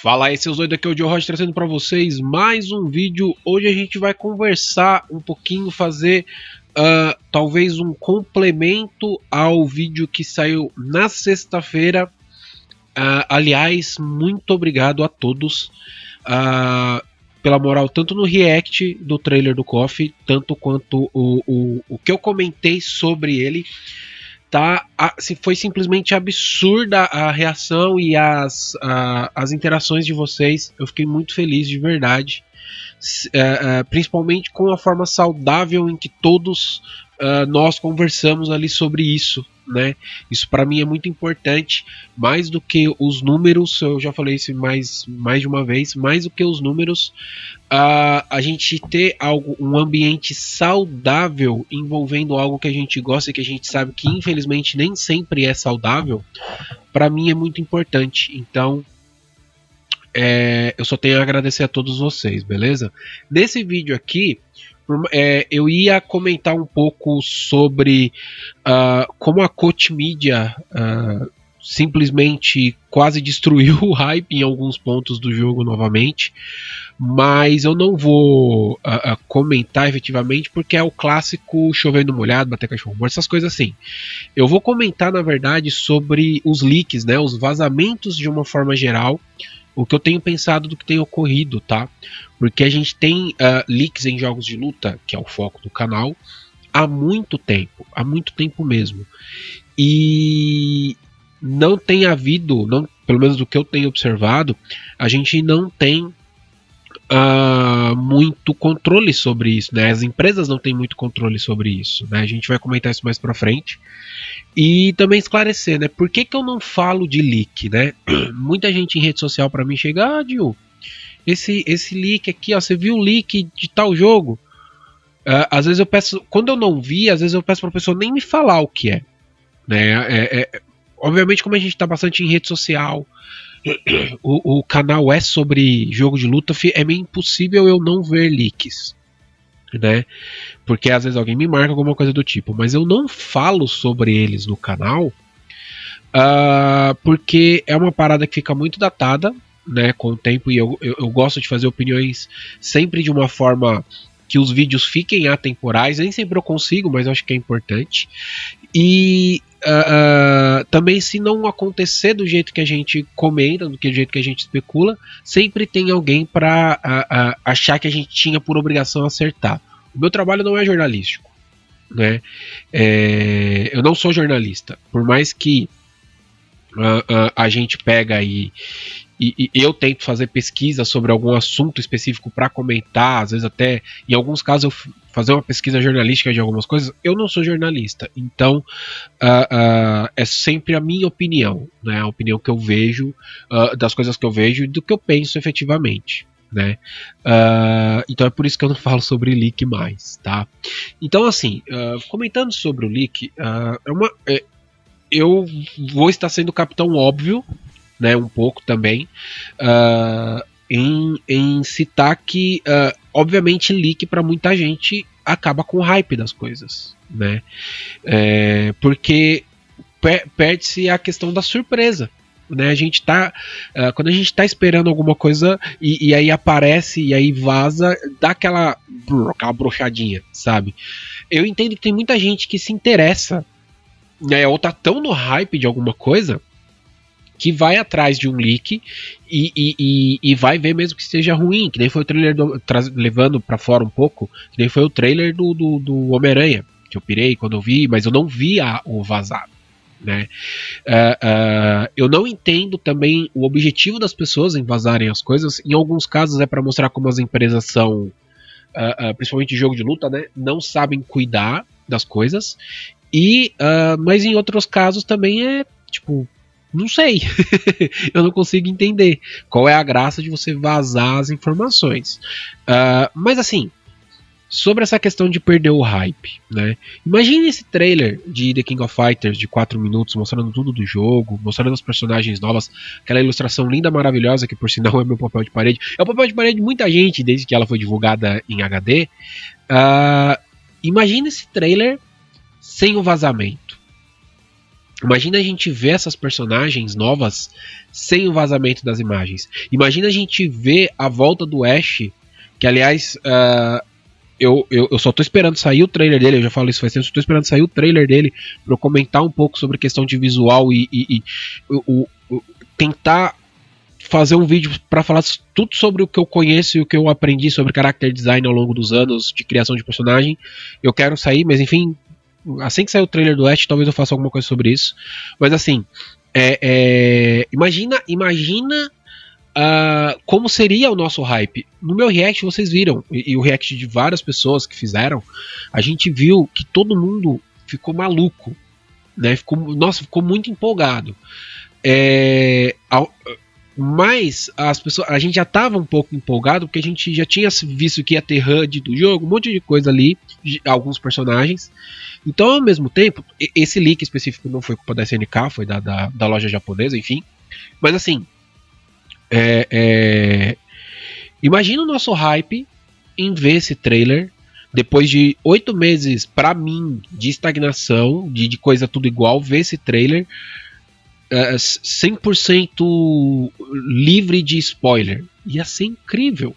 Fala aí, seus doidos, aqui é o Joe Roger trazendo para vocês mais um vídeo. Hoje a gente vai conversar um pouquinho, fazer uh, talvez um complemento ao vídeo que saiu na sexta-feira. Uh, aliás, muito obrigado a todos uh, pela moral, tanto no react do trailer do Coffee, tanto quanto o, o, o que eu comentei sobre ele tá se foi simplesmente absurda a reação e as, a, as interações de vocês. Eu fiquei muito feliz de verdade. É, é, principalmente com a forma saudável em que todos uh, nós conversamos ali sobre isso, né? Isso para mim é muito importante, mais do que os números. Eu já falei isso mais, mais de uma vez, mais do que os números, uh, a gente ter algo, um ambiente saudável envolvendo algo que a gente gosta e que a gente sabe que infelizmente nem sempre é saudável, para mim é muito importante. Então é, eu só tenho a agradecer a todos vocês, beleza? Nesse vídeo aqui, é, eu ia comentar um pouco sobre uh, como a Coach Media uh, simplesmente quase destruiu o hype em alguns pontos do jogo novamente, mas eu não vou uh, comentar efetivamente porque é o clássico chovendo molhado, bater cachorro morto, essas coisas assim. Eu vou comentar na verdade sobre os leaks, né, os vazamentos de uma forma geral o que eu tenho pensado do que tem ocorrido, tá? Porque a gente tem uh, leaks em jogos de luta, que é o foco do canal, há muito tempo, há muito tempo mesmo. E não tem havido, não, pelo menos do que eu tenho observado, a gente não tem uh, muito controle sobre isso, né? As empresas não têm muito controle sobre isso, né? A gente vai comentar isso mais para frente. E também esclarecer, né? Por que, que eu não falo de leak, né? Muita gente em rede social para mim chega, ah, Dio, esse, esse leak aqui, ó, você viu o leak de tal jogo? Uh, às vezes eu peço, quando eu não vi, às vezes eu peço pra pessoa nem me falar o que é. Né? É, é, obviamente, como a gente tá bastante em rede social, o, o, canal é sobre jogo de luta, é meio impossível eu não ver leaks. Né? Porque às vezes alguém me marca alguma coisa do tipo, mas eu não falo sobre eles no canal uh, porque é uma parada que fica muito datada né, com o tempo e eu, eu, eu gosto de fazer opiniões sempre de uma forma que os vídeos fiquem atemporais, nem sempre eu consigo, mas eu acho que é importante. E Uh, também se não acontecer do jeito que a gente comenta, do que, jeito que a gente especula, sempre tem alguém para uh, achar que a gente tinha por obrigação acertar. O meu trabalho não é jornalístico, né? É, eu não sou jornalista, por mais que a gente pega e, e, e, eu tento fazer pesquisa sobre algum assunto específico para comentar, às vezes até, em alguns casos, eu fazer uma pesquisa jornalística de algumas coisas. Eu não sou jornalista, então uh, uh, é sempre a minha opinião, né? A opinião que eu vejo, uh, das coisas que eu vejo e do que eu penso efetivamente. Né? então é por isso que eu não falo sobre leak mais, tá? Então assim, comentando sobre o leak, é uma, é, eu vou estar sendo capitão óbvio né, um pouco também, uh, em, em citar que, uh, obviamente, leak para muita gente acaba com o hype das coisas, né? É, porque per perde-se a questão da surpresa. Né, a gente tá. Uh, quando a gente tá esperando alguma coisa e, e, aí aparece e aí vaza, dá aquela, aquela brochadinha, sabe? Eu entendo que tem muita gente que se interessa, né, ou tá tão no hype de alguma coisa que vai atrás de um leak e, e, e, e, vai ver mesmo que seja ruim, que nem foi o trailer do, levando para fora um pouco, que nem foi o trailer do, do, do Homem-Aranha, que eu pirei quando eu vi, mas eu não vi a, o vazado. Né? Uh, uh, eu não entendo também o objetivo das pessoas em vazarem as coisas. Em alguns casos é para mostrar como as empresas são, uh, principalmente jogo de luta, né? não sabem cuidar das coisas. E, mas em outros casos também é tipo não sei. eu não consigo entender qual é a graça de você vazar as informações. Uh, mas assim, sobre essa questão de perder o hype, né? Imagine esse trailer de The King of Fighters de 4 minutos, mostrando tudo do jogo, mostrando as personagens novas, aquela ilustração linda, maravilhosa, que por sinal é meu papel de parede. É o papel de parede de muita gente desde que ela foi divulgada em HD. Uh, ah, esse trailer sem o vazamento Imagina a gente ver essas personagens novas sem o vazamento das imagens. Imagina a gente ver a volta do Ash, que aliás, uh, eu, eu, eu, só tô esperando sair o trailer dele, eu já falo isso faz tempo, só tô esperando sair o trailer dele para eu comentar um pouco sobre questão de visual e, e, e o, o, tentar fazer um vídeo para falar tudo sobre o que eu conheço e o que eu aprendi sobre character design ao longo dos anos de criação de personagem. Eu quero sair, mas enfim, assim que sair o trailer do Ash, talvez eu faça alguma coisa sobre isso. Mas assim, é, é, imagina, imagina uh, como seria o nosso hype. No meu react vocês viram e, e, o react de várias pessoas que fizeram, a gente viu que todo mundo ficou maluco, né? Ficou, nossa, ficou muito empolgado. É, ao, mas as pessoas, a gente já estava um pouco empolgado porque a gente já tinha visto que ia ter HUD do jogo, um monte de coisa ali, alguns personagens. Então, ao mesmo tempo, esse leak específico não foi culpa da SNK, foi da, da, da loja japonesa, enfim. Mas assim, é, é, imagina o nosso hype em ver esse trailer depois de oito meses, para mim, de estagnação, de, de coisa tudo igual, ver esse trailer 100% é, livre de spoiler. Ia ser incrível.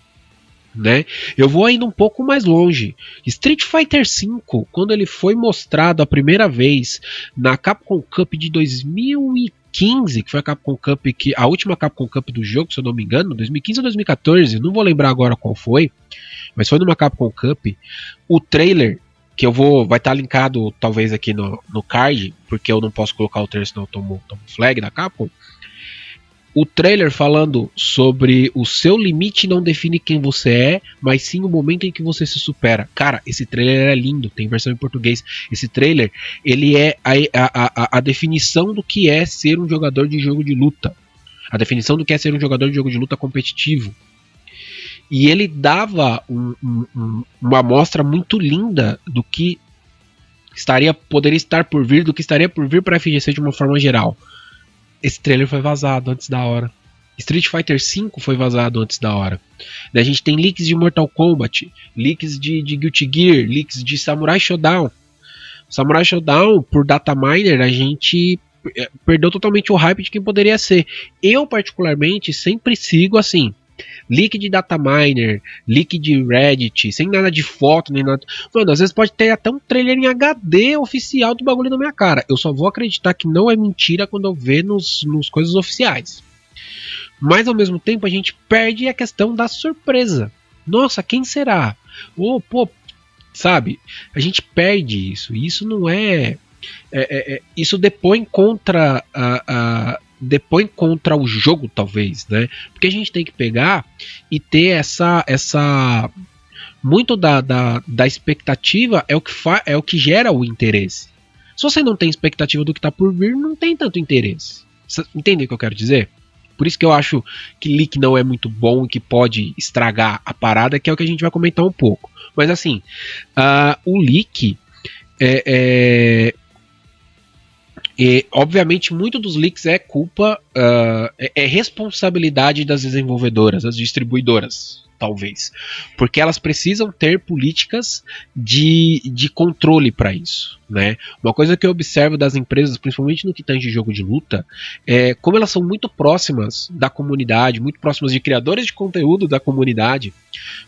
Né? Eu vou ainda um pouco mais longe. Street Fighter V, quando ele foi mostrado a primeira vez na Capcom Cup de 2015, que foi a Capcom Cup que a última Capcom Cup do jogo, se eu não me engano, 2015 ou 2014, não vou lembrar agora qual foi, mas foi numa Capcom Cup. O trailer que eu vou vai estar tá linkado talvez aqui no, no card, porque eu não posso colocar o trailer senão eu tomo, tomo flag da Capcom. O trailer falando sobre o seu limite não define quem você é, mas sim o momento em que você se supera. Cara, esse trailer é lindo, tem versão em português. Esse trailer, ele é a, a, a, a definição do que é ser um jogador de jogo de luta. A definição do que é ser um jogador de jogo de luta competitivo. E ele dava um, um, uma amostra muito linda do que estaria poderia estar por vir, do que estaria por vir para a FGC de uma forma geral. Esse trailer foi vazado antes da hora. Street Fighter V foi vazado antes da hora. A gente tem leaks de Mortal Kombat, leaks de, de Guilty Gear, leaks de Samurai Shodown. Samurai Shodown, por data miner, a gente eh, perdeu totalmente o hype de quem poderia ser. Eu, particularmente, sempre sigo assim leak de dataminer, leak de Reddit, sem nada de foto, nem nada. Mano, às vezes pode ter até um trailer em HD oficial do bagulho na minha cara. Eu só vou acreditar que não é mentira quando eu ver nos, nos coisas oficiais. Mas ao mesmo tempo a gente perde a questão da surpresa. Nossa, quem será? Ou, oh, pô, sabe? A gente perde isso. Isso não é. é, é, é isso depõe contra a, a depõe contra o jogo, talvez, né? Porque a gente tem que pegar e ter essa. essa muito da, da, da expectativa é o, que fa, é o que gera o interesse. Se você não tem expectativa do que está por vir, não tem tanto interesse. Entende o que eu quero dizer? Por isso que eu acho que leak não é muito bom e que pode estragar a parada, que é o que a gente vai comentar um pouco. Mas assim, uh, o leak é, é, e, obviamente, muito dos leaks é culpa, uh, é, é responsabilidade das desenvolvedoras, das distribuidoras talvez. Porque elas precisam ter políticas de, de controle para isso. Né? Uma coisa que eu observo das empresas, principalmente no que tange jogo de luta, é como elas são muito próximas da comunidade, muito próximas de criadores de conteúdo da comunidade.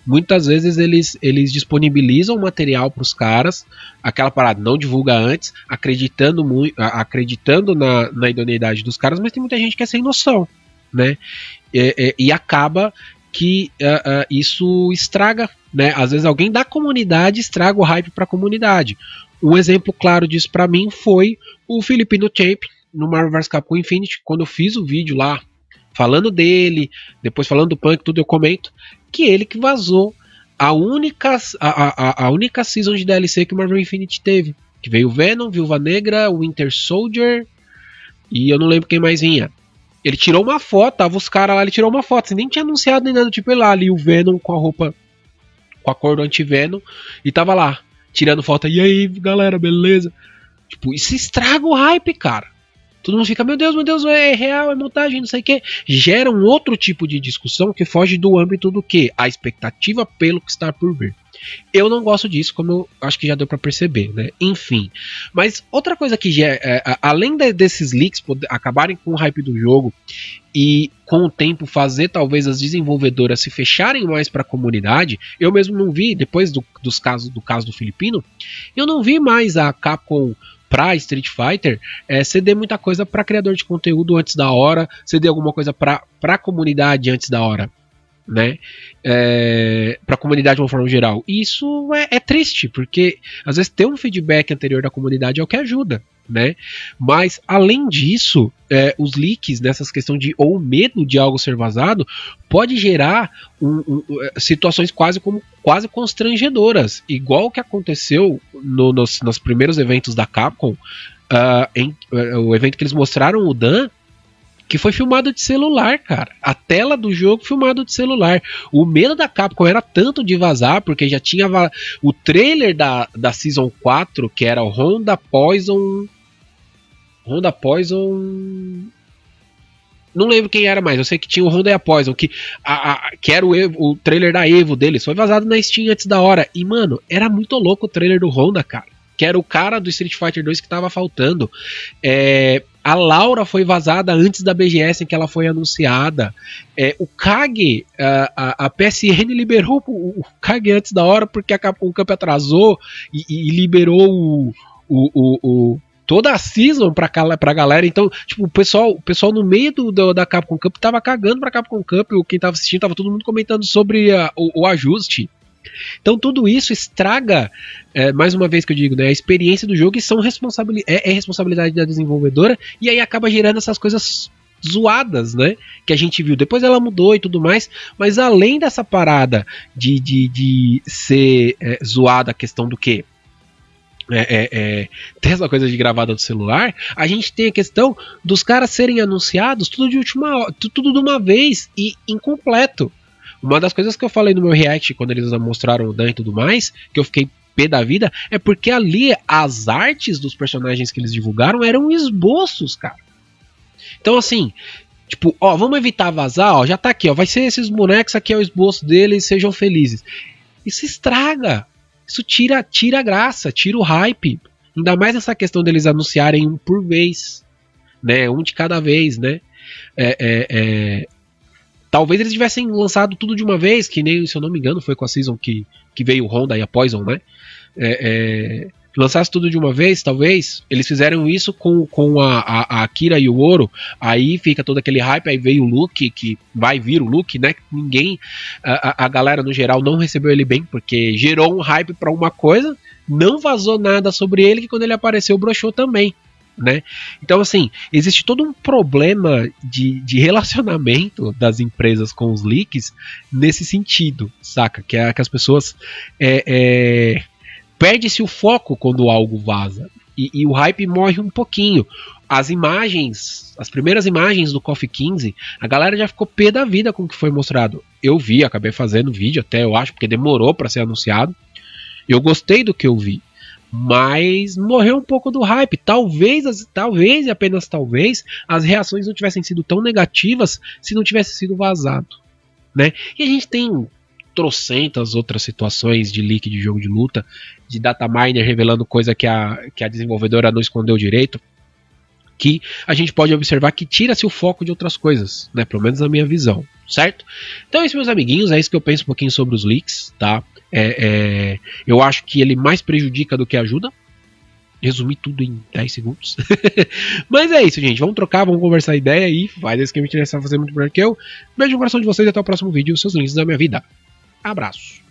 Muitas vezes eles, eles disponibilizam material para os caras, aquela parada, não divulga antes, acreditando, muito, acreditando na, na idoneidade dos caras, mas tem muita gente que é sem noção. Né? É, é, e acaba que uh, uh, isso estraga, né? Às vezes alguém da comunidade estraga o hype para a comunidade. Um exemplo claro disso para mim foi o Filipino Champ no Marvel vs Capcom Infinity, quando eu fiz o vídeo lá falando dele, depois falando do Punk, tudo eu comento, que ele que vazou a única a, a, a única season de DLC que o Marvel Infinity teve, que veio Venom, Viúva Negra, Winter Soldier e eu não lembro quem mais vinha. Ele tirou uma foto, tava os caras lá, ele tirou uma foto, assim, nem tinha anunciado nem nada, tipo, ele lá ali, o Venom com a roupa, com a cor do anti-Venom, e tava lá, tirando foto, e aí, galera, beleza? Tipo, isso estraga o hype, cara. Todo mundo fica, meu Deus, meu Deus, é real, é montagem, não sei o que. Gera um outro tipo de discussão que foge do âmbito do que? A expectativa pelo que está por vir. Eu não gosto disso, como eu acho que já deu para perceber, né? Enfim. Mas outra coisa que já, é, além de, desses leaks poder, acabarem com o hype do jogo e com o tempo fazer talvez as desenvolvedoras se fecharem mais para a comunidade, eu mesmo não vi depois do, dos casos do caso do filipino, eu não vi mais a Capcom pra Street Fighter é, ceder muita coisa para criador de conteúdo antes da hora, ceder alguma coisa para a comunidade antes da hora né? É, para a comunidade de uma forma geral. E isso é, é, triste, porque às vezes ter um feedback anterior da comunidade é o que ajuda, né? Mas além disso, é, os leaks nessas questões de ou medo de algo ser vazado pode gerar um, um, é, situações quase como quase constrangedoras, igual o que aconteceu no, nos, nos primeiros eventos da Capcom. Uh, em, uh, o evento que eles mostraram o Dan que foi filmado de celular, cara. A tela do jogo filmado de celular. O medo da Capcom era tanto de vazar, porque já tinha o trailer da, da Season 4, que era o Honda Poison. Honda Poison. Não lembro quem era mais, eu sei que tinha o Honda e a Poison, que, a, a, que era o, Evo, o trailer da Evo deles. Foi vazado na Steam antes da hora. E, mano, era muito louco o trailer do Honda, cara que era o cara do Street Fighter 2 que tava faltando. É, a Laura foi vazada antes da BGS em que ela foi anunciada. É, o Kage, a, a, a, PSN liberou o, o Kage antes da hora porque a, o campo atrasou e, e liberou o, o, o, toda a season pra, pra galera. Então, tipo, o pessoal, o pessoal no meio do, do, da Capcom Cup tava cagando pra Capcom Cup. Quem tava assistindo tava todo mundo comentando sobre a, o, o ajuste. Então tudo isso estraga, é, mais uma vez que eu digo, né, a experiência do jogo e são responsabilidade, é, é responsabilidade da desenvolvedora e aí acaba gerando essas coisas zoadas, né? Que a gente viu. Depois ela mudou e tudo mais, mas além dessa parada de, de, de ser é, zoada a questão do que é, é, é, ter essa coisa de gravada do celular, a gente tem a questão dos caras serem anunciados tudo de última tudo de uma vez e incompleto. Uma das coisas que eu falei no meu react quando eles mostraram o Dan e tudo mais, que eu fiquei pé da vida, é porque ali as artes dos personagens que eles divulgaram eram esboços, cara. Então, assim, tipo, ó, vamos evitar vazar, ó, já tá aqui, ó, vai ser esses bonecos, aqui é o esboço deles, sejam felizes. Isso estraga. Isso tira, tira a graça, tira o hype. Ainda mais essa questão deles anunciarem um por vez, né? Um de cada vez, né? É, é, é, Talvez eles tivessem lançado tudo de uma vez, que nem, se eu não me engano, foi com a Season que, que veio o Honda e a Poison, né? É, é, lançasse tudo de uma vez, talvez. Eles fizeram isso com, com a, a, a Akira e o Ouro. Aí fica todo aquele hype. Aí veio o Luke, que vai vir o Luke, né? Ninguém, a, a galera no geral não recebeu ele bem, porque gerou um hype para uma coisa. Não vazou nada sobre ele, que quando ele apareceu, broxou também né? Então, assim, existe todo um problema de, de relacionamento das empresas com os leaks nesse sentido, saca? Que, é, que as pessoas é, é, perde-se o foco quando algo vaza. E, e, o hype morre um pouquinho. As imagens, as primeiras imagens do Coffee 15, a galera já ficou pé da vida com o que foi mostrado. Eu vi, acabei fazendo vídeo até, eu acho, porque demorou para ser anunciado. Eu gostei do que eu vi mas morreu um pouco do hype. Talvez, talvez e apenas talvez, as reações não tivessem sido tão negativas se não tivesse sido vazado, né? E a gente tem trocentas outras situações de leak de jogo de luta, de data miner revelando coisa que a, que a desenvolvedora não escondeu direito, que a gente pode observar que tira-se o foco de outras coisas, né? Pelo menos na minha visão, certo? Então é isso, meus amiguinhos, é isso que eu penso um pouquinho sobre os leaks, tá? É, é, eu acho que ele mais prejudica do que ajuda. Resumi tudo em 10 segundos. Mas é isso, gente. Vamos trocar, vamos conversar ideia e faz esse que me interessa fazer muito melhor que eu. Beijo no coração de vocês e até o próximo vídeo. Seus links da minha vida. Abraço.